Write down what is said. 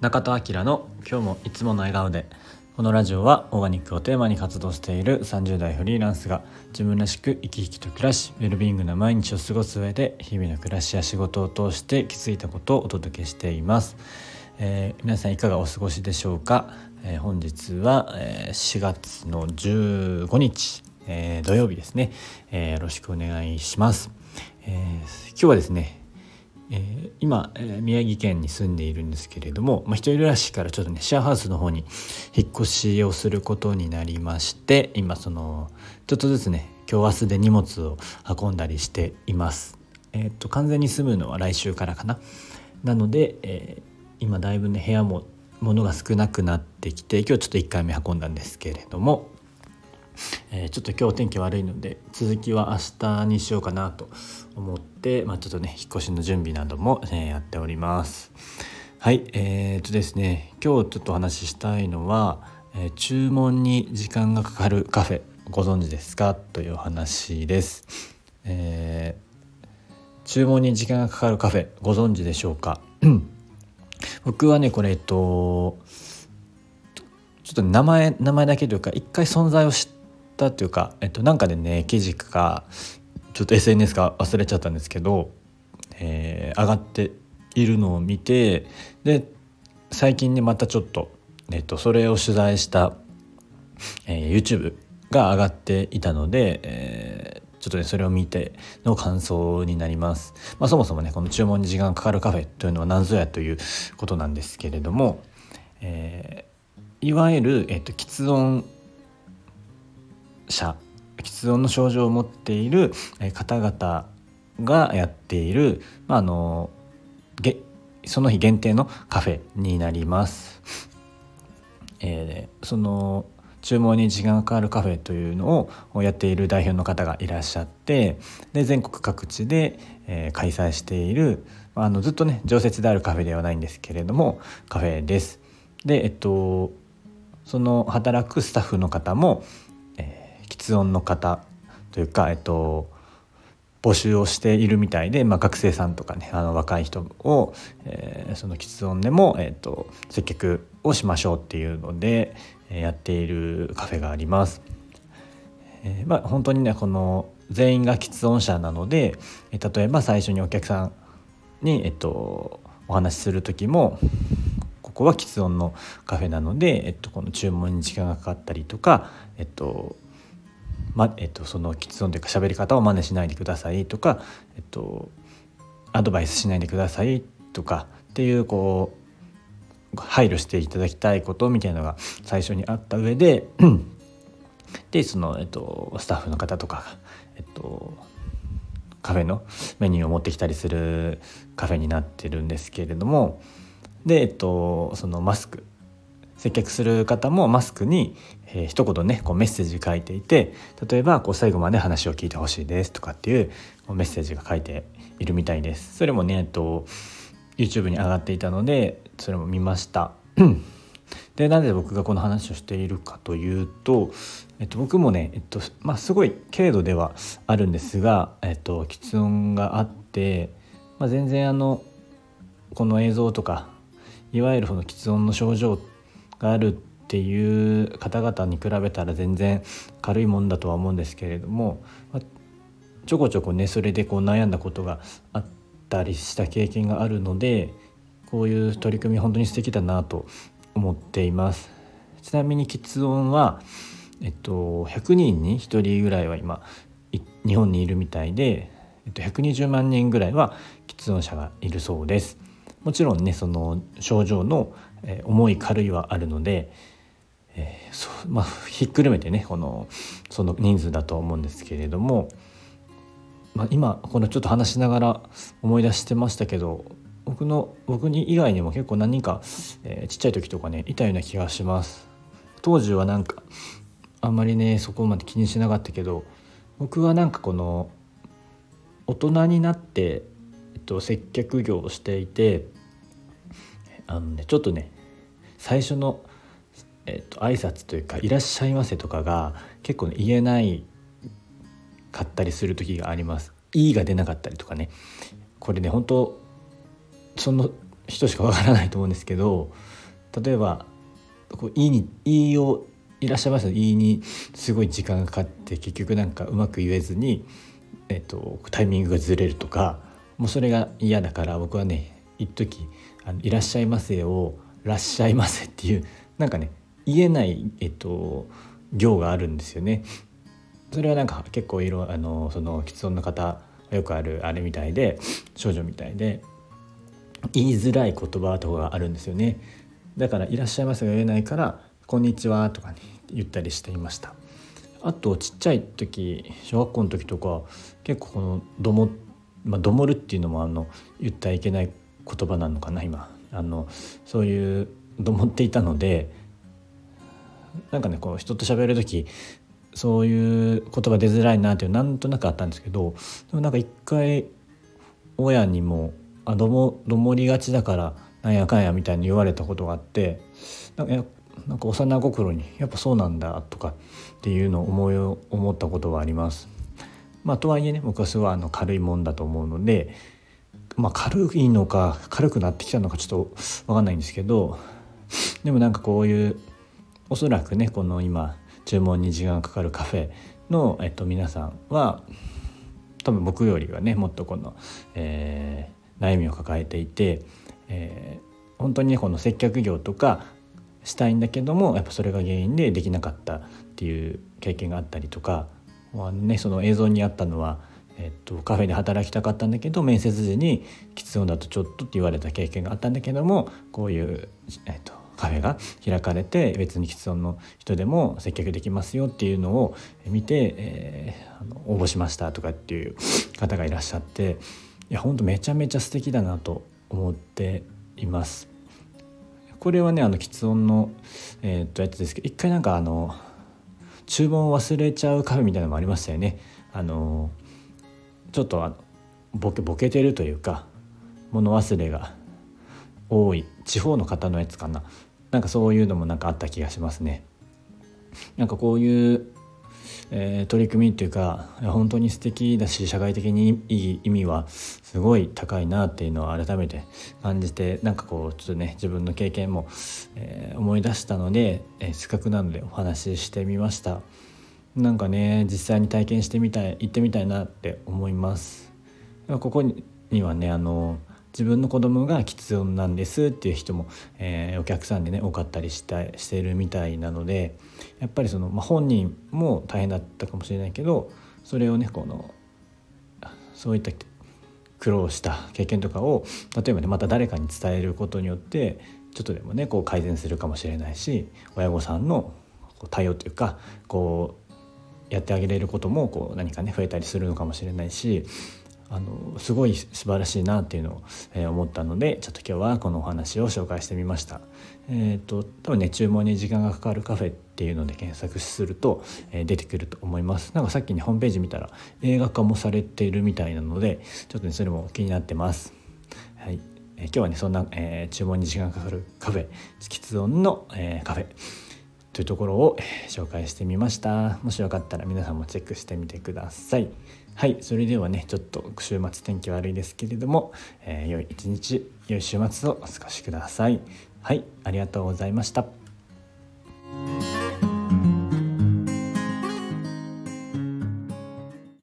中田明の今日もいつもの笑顔で。このラジオはオーガニックをテーマに活動している30代フリーランスが自分らしく生き生きと暮らしウェルビーイングな毎日を過ごす上で日々の暮らしや仕事を通して気づいたことをお届けしています、えー、皆さんいかがお過ごしでしょうか、えー、本日は、え、4月の15日、えー、土曜日ですね、えー、よろしくお願いします、えー、今日はですねえー、今、えー、宮城県に住んでいるんですけれども、まあ、一人暮らしからちょっとねシェアハウスの方に引っ越しをすることになりまして今そのちょっとずつね今日明日で荷物を運んだりしています。えー、と完全に住むのは来週からかな。なので、え今だいぶね部屋も物が少なくなってきて今日ちょっと1回目運んだんですけれどもえー、ちょっと今日天気悪いので続きは明日にしようかなと思って、まあ、ちょっとね引っ越しの準備なども、えー、やっております。はいえー、っとですね今日ちょっとお話ししたいのは、えー、注文に時間がかかるカフェご存知ですかというお話です、えー、注文に時間がかかるカフェご存知でしょうか？僕はねこれえっとちょっと名前名前だけというか一回存在を知ったっていうか、えっと、なんかでね記事かちょっと SNS か忘れちゃったんですけど、えー、上がっているのを見てで最近ねまたちょっと、えっと、それを取材した、えー、YouTube が上がっていたので、えー、ちょっとねそれを見ての感想になります。まあ、そもそもねこの注文に時間がかかるカフェというのは何ぞやということなんですけれども、えー、いわゆる、えっと、喫音者喫音の症状を持っている方々がやっている、まあ、あのその日限定のカフェになります。えー、その注文に時間がかかるカフェというのをやっている代表の方がいらっしゃってで全国各地で、えー、開催しているあのずっとね常設であるカフェではないんですけれどもカフェです。でえっとその働くスタッフの方も喫音の方というか、えっと、募集をしているみたいで、まあ、学生さんとかねあの若い人を、えー、その喫音でも、えーと、接客をしましょうっていうので、えー、やっているカフェがあります。えー、まあ、本当にねこの全員が喫音者なので、えー、例えば最初にお客さんに、えっと、お話しする時もここは喫音のカフェなので、えっと、この注文に時間がかかったりとか、えっと、まえっと、その喫音というか喋り方を真似しないでくださいとか、えっと、アドバイスしないでくださいとかっていうこう配慮していただきたいことみたいなのが最初にあった上ででその、えっと、スタッフの方とかえっと、カフェのメニューを持ってきたりするカフェになってるんですけれどもで、えっと、そのマスク接客する方もマスクに、えー、一言ねこうメッセージ書いていて例えばこう最後まで話を聞いてほしいですとかっていうメッセージが書いているみたいです。それもね、えっと、YouTube に上がっていたのでそれも見ました。でなぜ僕がこの話をしているかというと、えっと、僕もね、えっとまあ、すごい軽度ではあるんですが、えっと、喫音があって、まあ、全然あのこの映像とかいわゆるその喫音の症状があるっていう方々に比べたら全然軽いもんだとは思うんですけれども、まあ、ちょこちょこねそれでこう悩んだことがあったりした経験があるのでこういう取り組み本当に素敵だなと思っています。ちなみに喫音は、えっと、100人に1人ぐらいは今日本にいるみたいで、えっと、120万人ぐらいは喫音者がいるそうです。もちろんねその症状のえ重い軽いはあるので、えー、そまあひっくるめてねこのその人数だと思うんですけれども、まあ、今このちょっと話しながら思い出してましたけど僕の僕に以外にも結構何人か、えー、ちっちゃい時とかねいたような気がします。当時はなんかあんまりねそこまで気にしなかったけど僕はなんかこの大人になって、えっと、接客業をしていてあのねちょっとね最初の、えーと、挨拶というか「いらっしゃいませ」とかが結構、ね、言えないかったりする時があります。いいが出なかったりとかねこれね本当その人しかわからないと思うんですけど例えばこういに言いをいらっしゃいます言いにすごい時間がかかって結局なんかうまく言えずに、えっと、タイミングがずれるとかもうそれが嫌だから僕はね一時あのいらっしゃいませ」を「らっしゃいませ」っていうなんかね言えない、えっと、行があるんですよね。それはなんか結構いろあのその喫音の方よくあるあれみたいで少女みたいで言いづらい言葉とかがあるんですよね。だから「いらっしゃいませ」が言えないから「こんにちは」とか、ね、言ったりしていました。あとちっちゃい時小学校の時とか結構このども、まあ、どもるっていうのもあの言ったらいけない言葉なのかな今あのそういうと思っていたのでなんかねこう人と喋る時そういう言葉出づらいなっていうなんとなくあったんですけどでもなんか一回親にも「あどもどもりがちだからなんやかんや」みたいに言われたことがあってなんかなんか幼心にやっぱそうなんだとかっていうのを思い思ったことはあります。まあ、とはいえね僕はすごいあの軽いもんだと思うのでまあ、軽いのか軽くなってきたのかちょっと分かんないんですけどでもなんかこういうおそらくねこの今注文に時間がかかるカフェの、えっと、皆さんは多分僕よりはねもっとこの、えー、悩みを抱えていて、えー、本当にねこの接客業とかしたいんだけどもやっぱそれが原因でできなかったっていう経験があったりとか、ね、その映像にあったのはえっと、カフェで働きたかったんだけど面接時に「喫音だとちょっと」って言われた経験があったんだけどもこういう、えっと、カフェが開かれて別に喫音の人でも接客できますよっていうのを見て、えー、あの応募しましたとかっていう方がいらっしゃっていやほんとめちゃめちゃ素敵だなと思っています。これはねあの喫音の、えー、っとやつですけど一回なんかあの注文を忘れちゃうカフェみたいなのもありましたよね。あのちょっとあのボケボケてるというか物忘れが多い地方の方のやつかななんかそういうのもなんかあった気がしますね。なんかこういう、えー、取り組みっていうか本当に素敵だし社会的にいい意味はすごい高いなっていうのを改めて感じてなんかこうちょっとね自分の経験も、えー、思い出したので、えー、せっかくなのでお話ししてみました。なんかね実際に体験してみたい行ってみたいなって思います。ここにはねあの自分の子供が喫音なんですっていう人も、えー、お客さんでね多かったりしたしてるみたいなのでやっぱりその、まあ、本人も大変だったかもしれないけどそれをねこのそういった苦労した経験とかを例えばねまた誰かに伝えることによってちょっとでもねこう改善するかもしれないし親御さんの対応というかこうやってあげれることもこう何かね増えたりするのかもしれないしあのすごい素晴らしいなっていうのを、えー、思ったのでちょっと今日はこのお話を紹介してみました。えっ、ー、と多分ね注文に時間がかかるカフェっていうので検索すると、えー、出てくると思います。なんかさっきねホームページ見たら映画化もされているみたいなのでちょっとねそれも気になってます。はい、え今日はねそんな、え注文に時間がかかるカフェチキ音の、えカフェというところを紹介してみました。もしよかったら皆さんもチェックしてみてください。はいそれではねちょっと週末天気悪いですけれども、えー、良い一日良い週末をお過ごしください。はいありがとうございました。